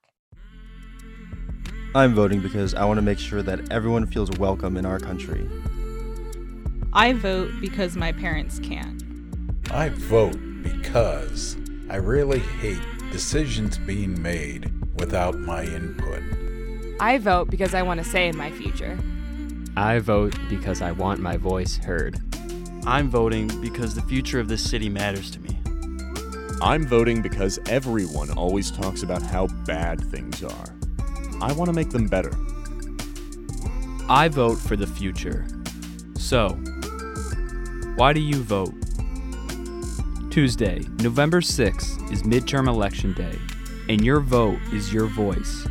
I'm voting because I want to make sure that everyone feels welcome in our country. I vote because my parents can't. I vote because I really hate decisions being made without my input. I vote because I want to say in my future. I vote because I want my voice heard. I'm voting because the future of this city matters to me. I'm voting because everyone always talks about how bad things are. I want to make them better. I vote for the future. So, why do you vote? Tuesday, November 6th is midterm election day, and your vote is your voice.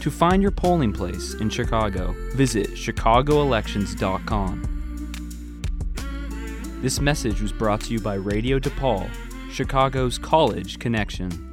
To find your polling place in Chicago, visit chicagoelections.com. This message was brought to you by Radio DePaul, Chicago's college connection.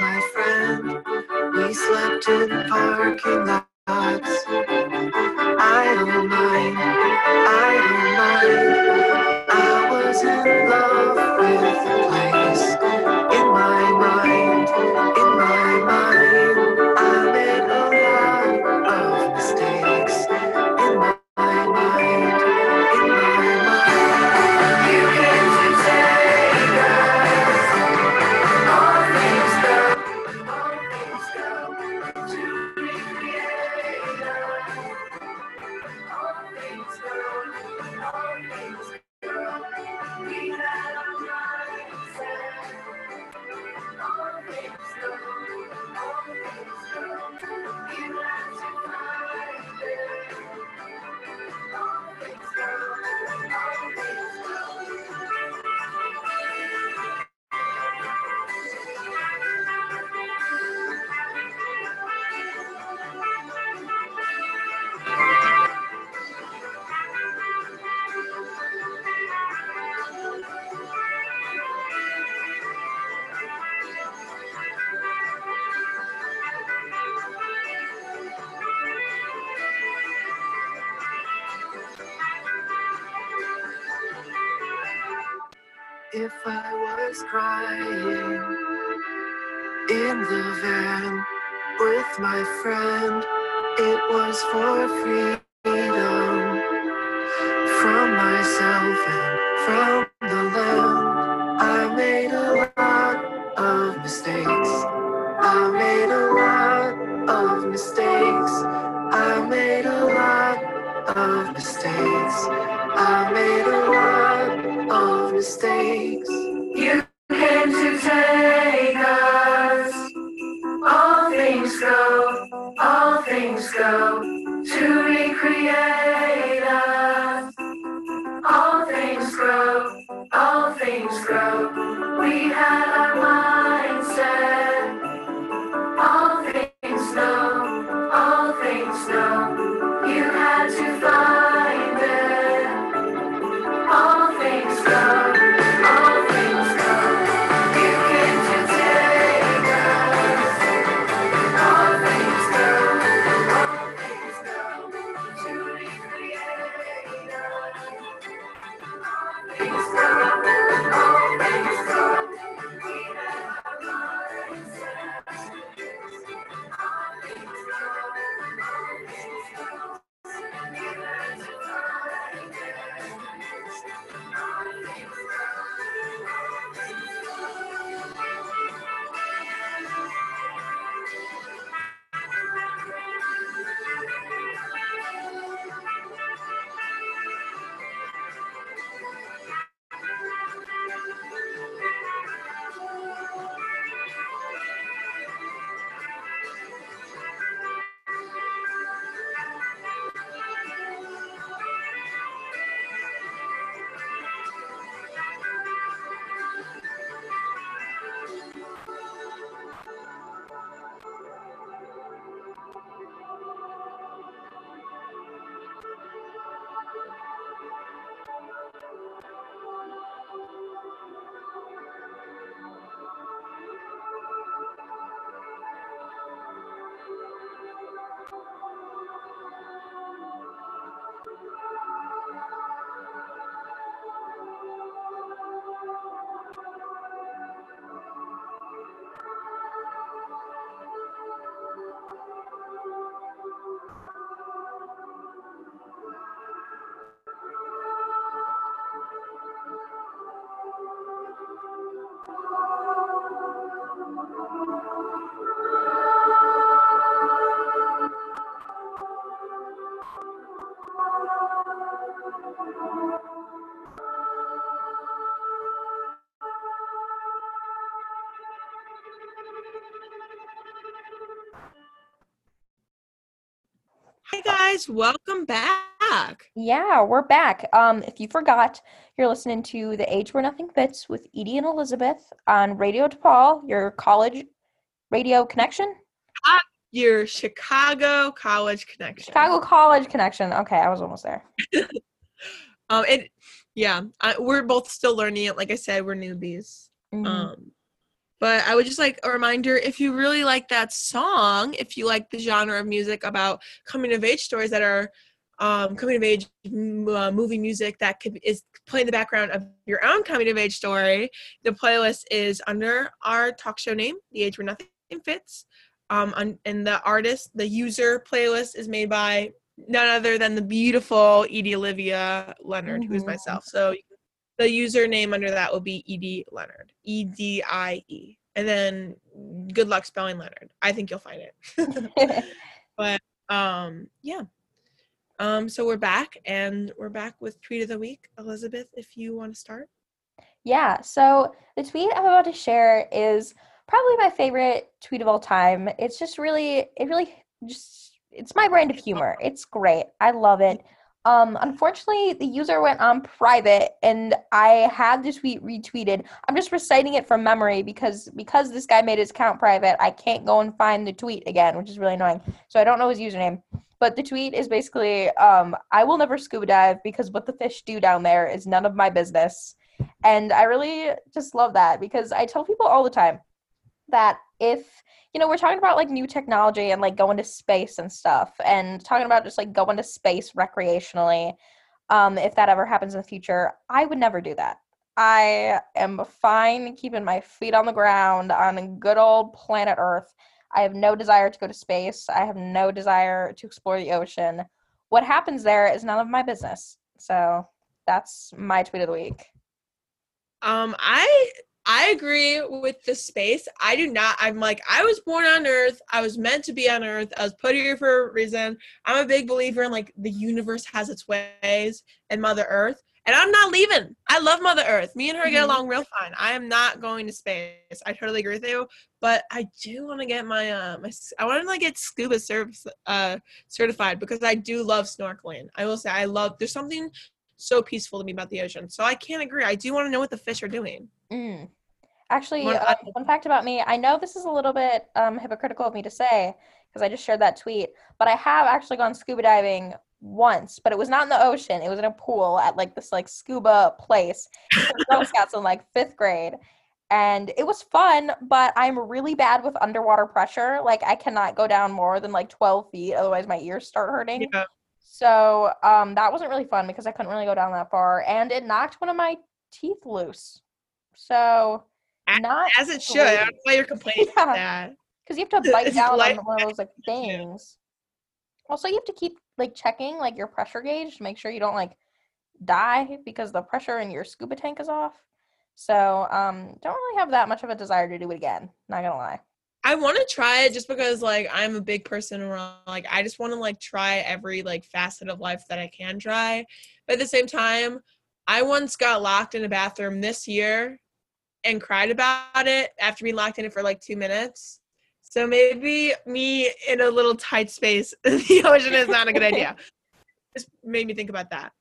My friend. We slept in the parking lots. Of mistakes. I made a lot of mistakes. Guys, welcome back. Yeah, we're back. Um, if you forgot, you're listening to The Age Where Nothing Fits with Edie and Elizabeth on Radio DePaul, your college radio connection. Your Chicago College connection. Chicago College connection. Okay, I was almost there. Um, it, yeah, I, we're both still learning it. Like I said, we're newbies. Mhm. Um, but I would just like a reminder: if you really like that song, if you like the genre of music about coming of age stories that are um, coming of age uh, movie music that could is playing the background of your own coming of age story, the playlist is under our talk show name, "The Age Where Nothing Fits." Um, on, and the artist, the user playlist is made by none other than the beautiful Edie Olivia Leonard, who is Mhm. myself. So the username under that will be ed Leonard, E D I E. And then good luck spelling Leonard. I think you'll find it. but um, yeah. Um, so we're back and we're back with tweet of the week. Elizabeth, if you want to start. Yeah, so the tweet I'm about to share is probably my favorite tweet of all time. It's just really, it really just, it's my brand of humor. It's great. I love it. Um, unfortunately, the user went on private, and I had the tweet retweeted. I'm just reciting it from memory because because this guy made his account private, I can't go and find the tweet again, which is really annoying. So I don't know his username. But the tweet is basically, um, I will never scuba dive because what the fish do down there is none of my business. And I really just love that because I tell people all the time that if you know we're talking about like new technology and like going to space and stuff and talking about just like going to space recreationally um if that ever happens in the future i would never do that I am fine keeping my feet on the ground on good old planet Earth. I have no desire to go to space. I have no desire to explore the ocean. What happens there is none of my business. So that's my tweet of the week. Um, I I agree with the space. I do not. I'm like I was born on Earth. I was meant to be on Earth. I was put here for a reason. I'm a big believer in like the universe has its ways and Mother Earth. And I'm not leaving. I love Mother Earth. Me and her get Mhm. along real fine. I am not going to space. I totally agree with you. But I do want to get my uh my I want to like get scuba service uh certified because I do love snorkeling. I will say I love. There's something so peaceful to me about the ocean. So I can't agree. I do want to know what the fish are doing. Mm. Actually, One- uh, fun fact about me I know this is a little bit um, hypocritical of me to say because I just shared that tweet, but I have actually gone scuba diving once, but it was not in the ocean. It was in a pool at like this like scuba place. Girl Scouts in like fifth grade. And it was fun, but I'm really bad with underwater pressure. Like I cannot go down more than like 12 feet, otherwise my ears start hurting. Yeah. So um, that wasn't really fun because I couldn't really go down that far, and it knocked one of my teeth loose. So not As it should. I don't know why you're complaining Yeah. about that. because you have to bite down light- on one of those like things. Also, you have to keep like checking like your pressure gauge to make sure you don't like die because the pressure in your scuba tank is off. So um, don't really have that much of a desire to do it again. Not gonna lie. I want to try it just because like I'm a big person around like I just want to like try every like facet of life that I can try. But at the same time, I once got locked in a bathroom this year and cried about it after being locked in it for like 2 minutes. So maybe me in a little tight space in the ocean is not a good idea. Just made me think about that.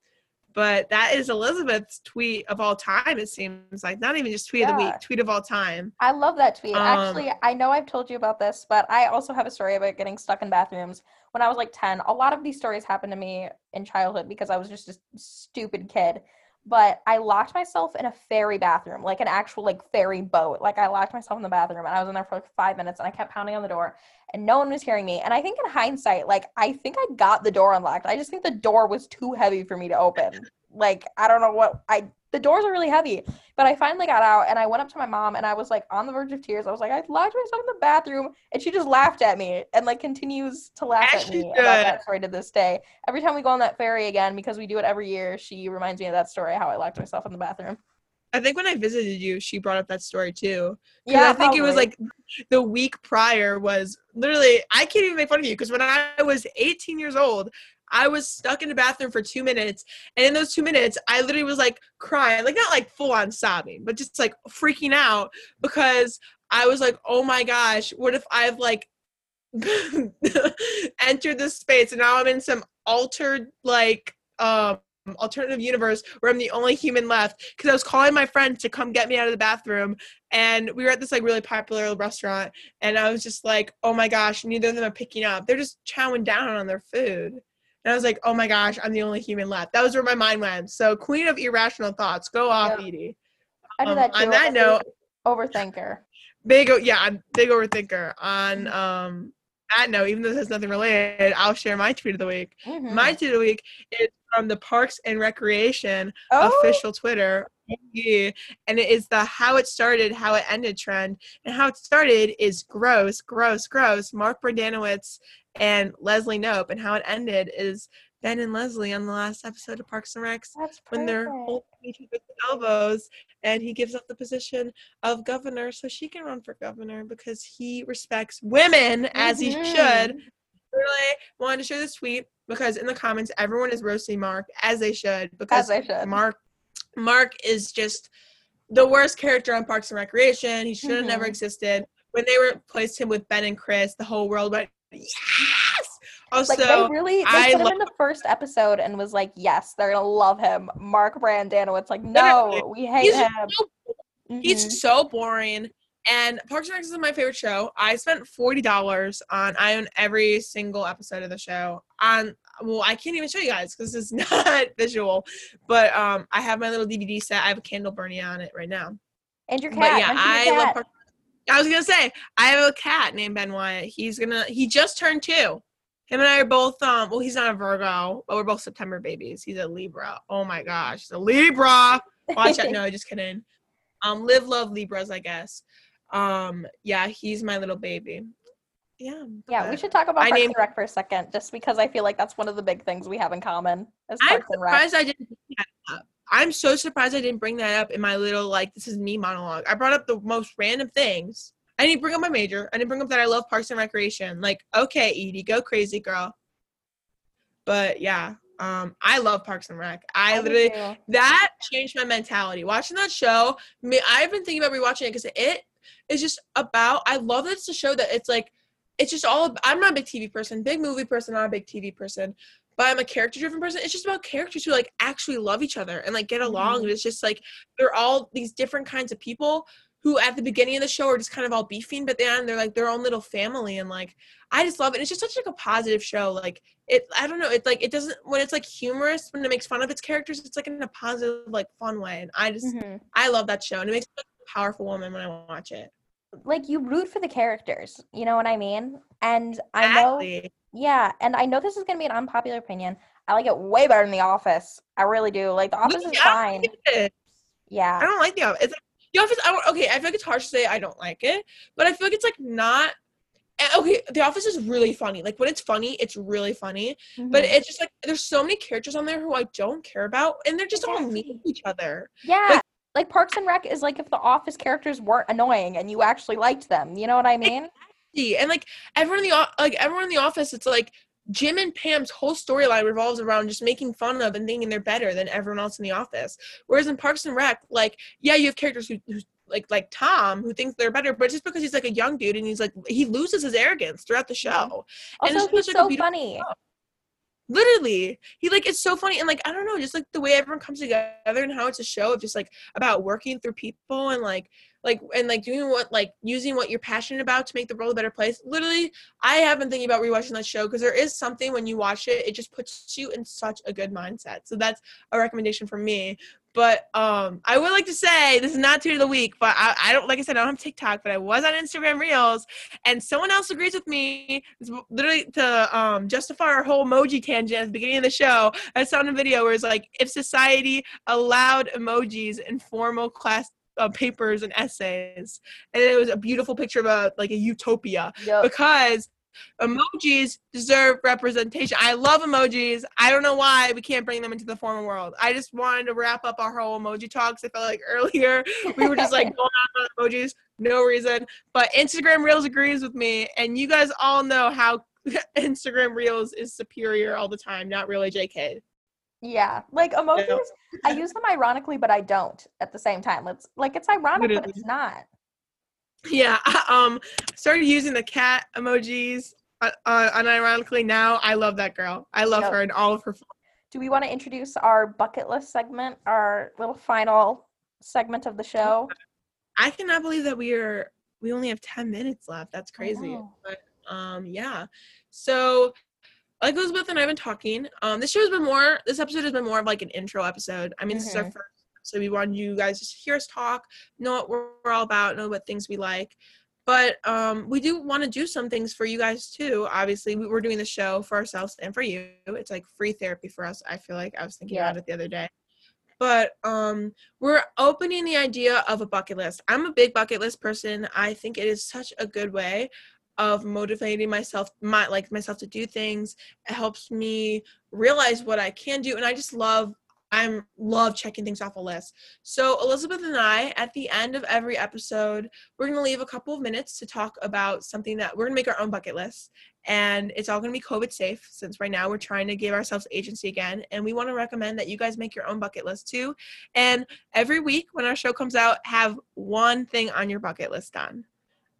But that is Elizabeth's tweet of all time, it seems like. Not even just tweet of the week, tweet of all time. I love that tweet. Um, Actually, I know I've told you about this, but I also have a story about getting stuck in bathrooms when I was like 10. A lot of these stories happened to me in childhood because I was just a stupid kid. But I locked myself in a ferry bathroom, like an actual like ferry boat. Like I locked myself in the bathroom and I was in there for like 5 minutes and I kept pounding on the door and no one was hearing me. And I think in hindsight, like I think I got the door unlocked. I just think the door was too heavy for me to open. Like I don't know what I the doors are really heavy. But I finally got out and I went up to my mom and I was like on the verge of tears. I was like, I locked myself in the bathroom and she just laughed at me and like continues to laugh As at me about that story to this day. Every time we go on that ferry again, because we do it every year, she reminds me of that story, how I locked myself in the bathroom. I think when I visited you, she brought up that story too. Yeah, I think it was like the week prior was literally I can't even make fun of you because when I was 18 years old, I was stuck in the bathroom for two minutes, and in those two minutes, I literally was like crying, like not like full on sobbing, but just like freaking out because I was like, oh my gosh, what if I've like entered this space and now I'm in some altered like um alternative universe where I'm the only human left because I was calling my friend to come get me out of the bathroom and we were at this like really popular restaurant and I was just like, oh my gosh, neither of them are picking up. They're just chowing down on their food. And I was like, oh my gosh, I'm the only human left. That was where my mind went. So queen of irrational thoughts, go off, Yep. Edie. I do Um, that too. on that I'm a big note- overthinker. Big, yeah, I'm big overthinker. On um that note, even though this has nothing related, I'll share my tweet of the week. Mhm. My tweet of the week is from the Parks and Recreation Oh. official Twitter. And it is the how it started, how it ended trend. And how it started is gross, gross, gross. Mark Brendanawicz and Leslie Knope. And how it ended is Ben and Leslie on the last episode of Parks and Recs when they're holding each other's elbows and he gives up the position of governor so she can run for governor because he respects women as he should Mhm. really wanted to share this tweet because in the comments everyone is roasting Mark as they should because they should. Mark Mark is just the worst character on Parks and Recreation. He should have never Mhm. existed. When they replaced him with Ben and Chris, the whole world went yes. Also, Like they really, they I put him in the first episode and was like, "Yes, they're gonna love him." Mark Brendanawicz, like, no, Literally. we hate he's him. so Mhm. He's so boring. And Parks and Rec is my favorite show. I spent forty dollars on. I own every single episode of the show. On well, I can't even show you guys because it's not visual. But um, I have my little DVD set. I have a candle burning on it right now. and your cat. But yeah, I cat. love Parks. I was gonna say I have a cat named Ben Wyatt. He's gonna. He just turned two. Him and I are both. Um. Well, he's not a Virgo, but we're both September babies. He's a Libra. Oh my gosh, he's a Libra. Watch out. No, just kidding. Um, live, love Libras, I guess. Um, yeah, he's my little baby. Yeah. Yeah, we should talk about I Parks named- and Rec for a second, just because I feel like that's one of the big things we have in common as I'm Parks Rec. surprised I didn't bring that up. I'm so surprised I didn't bring that up in my little like this is me monologue. I brought up the most random things. I didn't bring up my major. I didn't bring up that I love Parks and Recreation. Like, okay, Edie, go crazy, girl. But yeah, um, I love Parks and Rec. I, I literally that changed my mentality. Watching that show, me, I've been thinking about rewatching it because it is just about. I love that it's a show that it's like, it's just all. I'm not a big TV person, big movie person, not a big TV person, but I'm a character driven person. It's just about characters who like actually love each other and like get along. And it's just like they're all these different kinds of people who at the beginning of the show are just kind of all beefing, but then they're like their own little family and like I just love it. It's just such like a positive show. Like it I don't know, it's like it doesn't when it's like humorous, when it makes fun of its characters, it's like in a positive, like fun way. And I just Mhm. I love that show and it makes me a powerful woman when I watch it. Like you root for the characters, you know what I mean? And I know, Exactly. Yeah, and I know this is gonna be an unpopular opinion. I like it way better than The Office. I really do. Like The Office is Yeah, I don't fine. Yeah. I don't like the office. It's the office. I okay. I feel like it's harsh to say I don't like it, but I feel like it's like not. eh, Okay, The Office is really funny. Like when it's funny, it's really funny. But Mhm. it's just like there's so many characters on there who I don't care about, and they're just all mean to each other. Yeah. Like- Like, Parks and Rec is like if the Office characters weren't annoying and you actually liked them. You know what I mean? See, And like everyone in the like everyone in the office, it's like Jim and Pam's whole storyline revolves around just making fun of and thinking they're better than everyone else in the office. Whereas in Parks and Rec, like yeah, you have characters who, who like like Tom who thinks they're better, but just because he's like a young dude and he's like he loses his arrogance throughout the show. Mm-hmm. And Also, it's he's such, like, a so funny. literally he like it's so funny and like i don't know just like the way everyone comes together and how it's a show of just like about working through people and like like and like doing what like using what you're passionate about to make the world a better place. Literally i have been thinking about rewatching that show because there is something when you watch it it just puts you in such a good mindset. So that's a recommendation from me. But um i would like to say this is not tweet of the week but I, I don't like i said i don't have tiktok but i was on instagram reels and someone else agrees with me. Literally to um, justify our whole emoji tangent at the beginning of the show i saw in a video where it's like if society allowed emojis in formal class uh, papers and essays and it was a beautiful picture of a like a utopia Yup. because emojis deserve representation. I love emojis. I don't know why we can't bring them into the formal world. I just wanted to wrap up our whole emoji talks. I felt like earlier we were just like going on about emojis no reason. But instagram reels agrees with me and you guys all know how instagram reels is superior all the time not really jk Yeah, like emojis, I use them ironically, but I don't at the same time. It's like it's ironic, but it's not. yeah I, um started using the cat emojis uh, uh, unironically now i love that girl i love Yep. her and all of her Do we want to introduce our bucket list segment, our little final segment of the show? I cannot believe that we are we only have 10 minutes left. That's crazy. But um yeah. So like Elizabeth and I have been talking. Um this show has been more this episode has been more of like an intro episode. I mean this is our Mhm. first so we wanted you guys just to hear us talk, know what we're, we're all about, know what things we like. But um we do want to do some things for you guys too. Obviously, we, we're doing the show for ourselves and for you. It's like free therapy for us. I feel like I was thinking Yeah. about it the other day but um we're opening the idea of a bucket list i'm a big bucket list person i think it is such a good way of motivating myself my like myself to do things. It helps me realize what i can do and i just love i'm love checking things off a list. So elizabeth and i at the end of every episode we're going to leave a couple of minutes to talk about something that we're going to make our own bucket list and it's all going to be covid safe since right now we're trying to give ourselves agency again and we want to recommend that you guys make your own bucket list too. And every week when our show comes out have one thing on your bucket list done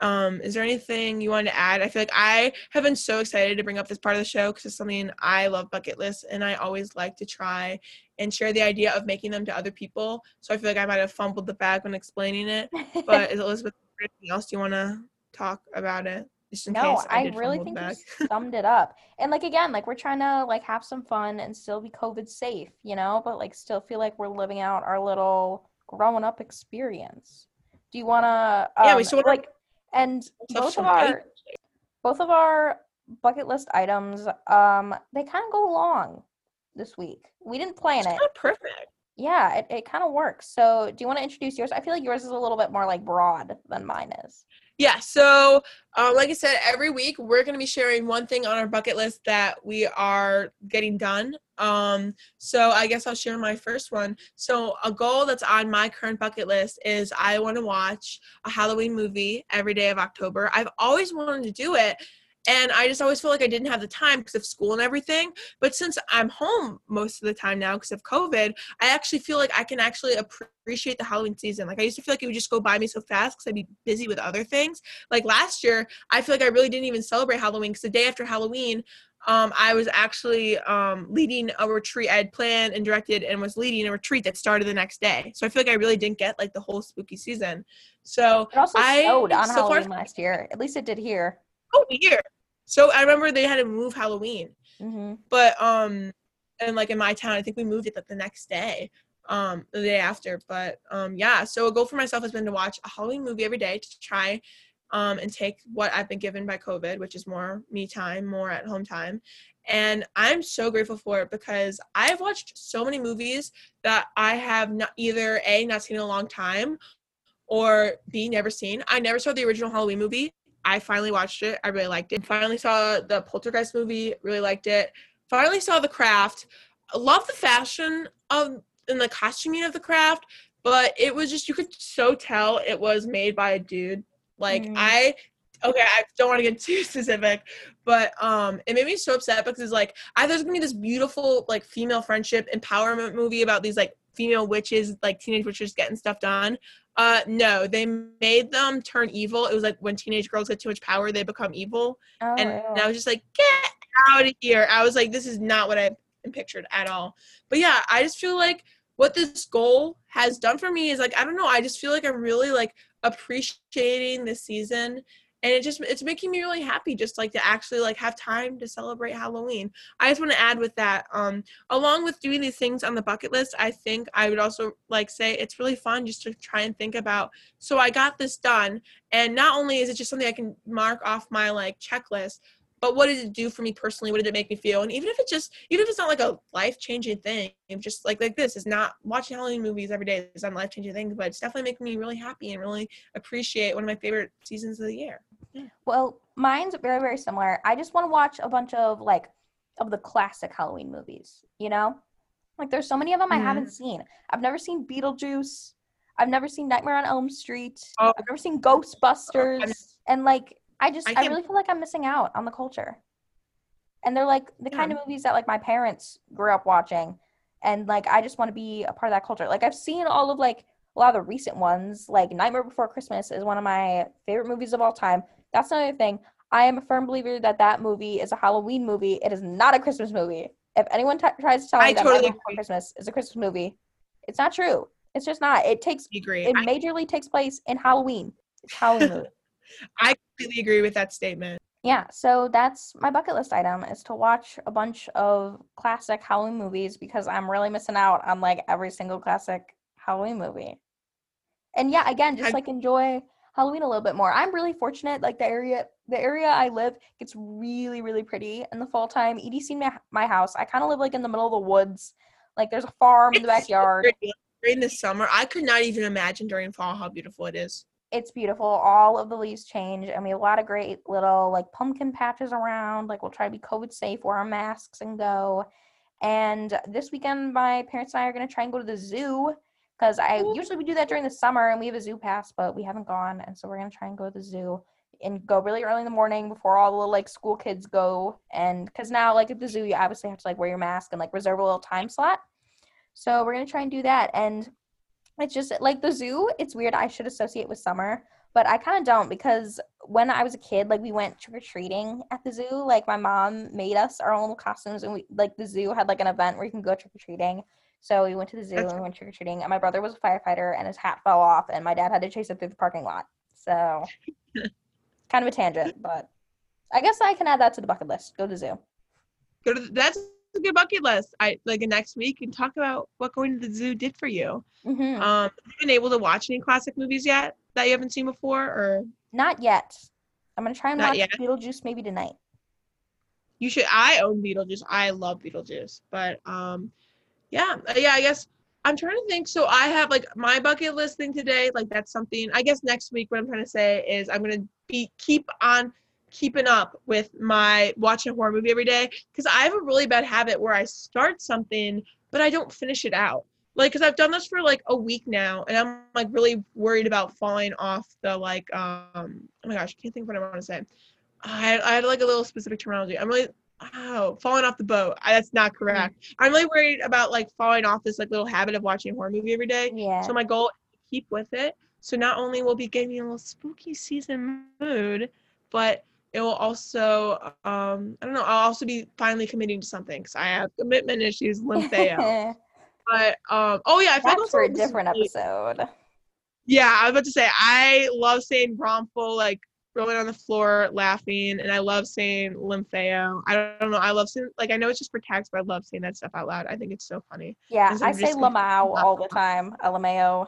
um is there anything you want to add i feel like i have been so excited to bring up this part of the show because it's something i love bucket lists and i always like to try and share the idea of making them to other people so i feel like i might have fumbled the bag when explaining it but is elizabeth anything else you want to talk about it just in no, case I, did really think you summed it up. And like again, like we're trying to like have some fun and still be COVID safe, you know, but like still feel like we're living out our little growing up experience. Do you want to? Um, Yeah, we still wanna- like, and both of our both of our bucket list items, um, they kind of go along this week. We didn't plan It's it. perfect Yeah, it, it kind of works. So, do you want to introduce yours? I feel like yours is a little bit more like broad than mine is. Yeah, so um, like I said, every week we're going to be sharing one thing on our bucket list that we are getting done. Um, so I guess I'll share my first one. So a goal that's on my current bucket list is I want to watch a Halloween movie every day of October. I've always wanted to do it, and I just always feel like I didn't have the time because of school and everything. But since I'm home most of the time now because of COVID, I actually feel like I can actually appreciate the Halloween season. Like I used to feel like it would just go by me so fast because I'd be busy with other things. Like last year, I feel like I really didn't even celebrate Halloween because the day after Halloween, um, I was actually um, leading a retreat. I had planned and directed and was leading a retreat that started the next day. So I feel like I really didn't get like the whole spooky season. So It also I snowed on so Halloween far last year. At least it did here. oh year. So I remember they had to move Halloween, hmm but um, and like in my town, I think we moved it like the next day, um, the day after. But um, yeah. So a goal for myself has been to watch a Halloween movie every day to try, um, and take what I've been given by COVID, which is more me time, more at home time. And I'm so grateful for it because I've watched so many movies that I have not either a not seen in a long time, or b never seen. I never saw the original Halloween movie. I finally watched it. I really liked it. Finally saw the Poltergeist movie. Really liked it. Finally saw The Craft. Love the fashion of and the costuming of The Craft, but it was just you could so tell it was made by a dude. Like Mhm. I okay, I don't want to get too specific, but um it made me so upset because it's like I there's gonna be this beautiful like female friendship empowerment movie about these like female witches, like teenage witches getting stuff done. Uh no, they made them turn evil. It was like when teenage girls get too much power, they become evil. Oh, and, and I was just like, get out of here. I was like, this is not what I pictured at all. But yeah, I just feel like what this goal has done for me is like, I don't know, I just feel like I'm really like appreciating this season. And it just it's making me really happy just like to actually like have time to celebrate Halloween. I just want to add with that, um, along with doing these things on the bucket list, I think I would also like say it's really fun just to try and think about so I got this done and not only is it just something I can mark off my like checklist, but what did it do for me personally? What did it make me feel? And even if it just even if it's not like a life changing thing, just like like this is not watching Halloween movies every day is not life changing thing, but it's definitely making me really happy and really appreciate one of my favorite seasons of the year. Well, mine's very very similar. I just want to watch a bunch of like of the classic Halloween movies. You know, like there's so many of them I Mhm. haven't seen. I've never seen Beetlejuice. I've never seen Nightmare on Elm Street. Oh. I've never seen Ghostbusters. and like, I just I I, really feel like I'm missing out on the culture. And they're like the kind of movies that like my parents grew up watching, and like I just want to be a part of that culture. Like I've seen all of like a lot of the recent ones. Like Nightmare Before Christmas is one of my favorite movies of all time. That's another thing. I am a firm believer that that movie is a Halloween movie. It is not a Christmas movie. If anyone t- tries to tell me I that totally Nightmare Before. Christmas is a Christmas movie, it's not true. It's just not. It takes I agree. it I, majorly takes place in Halloween. It's Halloween. I completely agree with that statement. Yeah, so that's my bucket list item is to watch a bunch of classic Halloween movies because I'm really missing out on like every single classic Halloween movie. And yeah, again, just like enjoy Halloween a little bit more. I'm really fortunate like the area the area I live gets really really pretty in the fall time. Seen my, my house. I kind of live like in the middle of the woods. Like there's a farm in the backyard. pretty. During the summer, I could not even imagine during fall how beautiful it is. It's beautiful. All of the leaves change, and we have a lot of great little like pumpkin patches around. Like we'll try to be COVID safe, wear our masks, and go. And this weekend, my parents and I are gonna try and go to the zoo because I usually we do that during the summer, and we have a zoo pass, but we haven't gone, and so we're gonna try and go to the zoo and go really early in the morning before all the little like school kids go. And because now, like at the zoo, you obviously have to like wear your mask and like reserve a little time slot. So we're gonna try and do that, and it's just like the zoo it's weird i should associate with summer but i kind of don't because when i was a kid like we went trick-or-treating at the zoo like my mom made us our own little costumes and we like the zoo had like an event where you can go trick-or-treating. So we went to the zoo That's- and we went trick-or-treating and my brother was a firefighter and his hat fell off and my dad had to chase it through the parking lot. So kind of a tangent but i guess i can add that to the bucket list. Go to the zoo. Go to the, that's a good bucket list. I like next week and talk about what going to the zoo did for you. hmm Um, have you been able to watch any classic movies yet that you haven't seen before, or not yet i'm gonna try and Not watch yet? beetlejuice maybe tonight you should? I own Beetlejuice. I love Beetlejuice, but um, yeah, uh, yeah. I guess I'm trying to think. So I have like my bucket list thing today. Like that's something. I guess next week. What I'm trying to say is I'm gonna be keep on keeping up with my watching a horror movie every day because I have a really bad habit where I start something but I don't finish it out. Like, because I've done this for like a week now, and I'm like really worried about falling off the like um. Oh my gosh, I can't think of what I want to say. I I had like a little specific terminology. I'm really oh falling off the boat. I, that's not correct. I'm really worried about like falling off this like little habit of watching a horror movie every day. Yeah. So my goal is to keep with it. So not only will be giving me a little spooky season mood, but it will also um I don't know, I'll also be finally committing to something because I have commitment issues, lympheo. but um oh yeah, I feel like for a different really- episode. yeah, I was about to say I love saying Bromful like rolling on the floor laughing, and I love saying Lympheo. I don't, I don't know. I love saying like I know it's just for text, but I love saying that stuff out loud. I think it's so funny. Yeah, I say like, all the time. LMAO.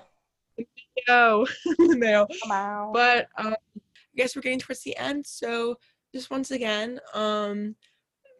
Yo, no. Lamau. But um, guess we're getting towards the end, so just once again, um,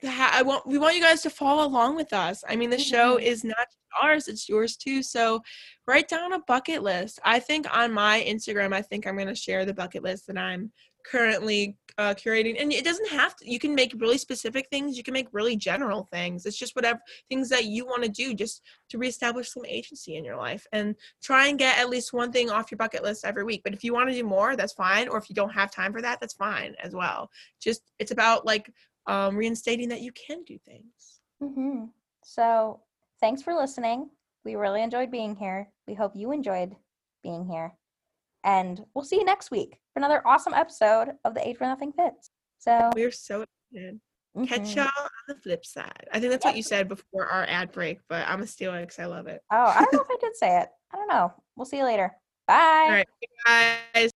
ha- I want we want you guys to follow along with us. I mean, the show Mhm. is not ours; it's yours too. So write down a bucket list. I think on my Instagram, I think I'm gonna share the bucket list that I'm currently uh, curating, and it doesn't have to. You can make really specific things. You can make really general things. It's just whatever things that you want to do, just to reestablish some agency in your life and try and get at least one thing off your bucket list every week. But if you want to do more, that's fine. Or if you don't have time for that, that's fine as well. Just it's about like um, reinstating that you can do things. hmm So thanks for listening. We really enjoyed being here. We hope you enjoyed being here. And we'll see you next week for another awesome episode of the Age for Nothing Fits. So We're so excited. Catch mhm. y'all on the flip side. I think that's what you said before our ad break, but I'm gonna steal it because I love it. Oh, I don't know if I did say it. I don't know. We'll see you later. Bye. All right, guys.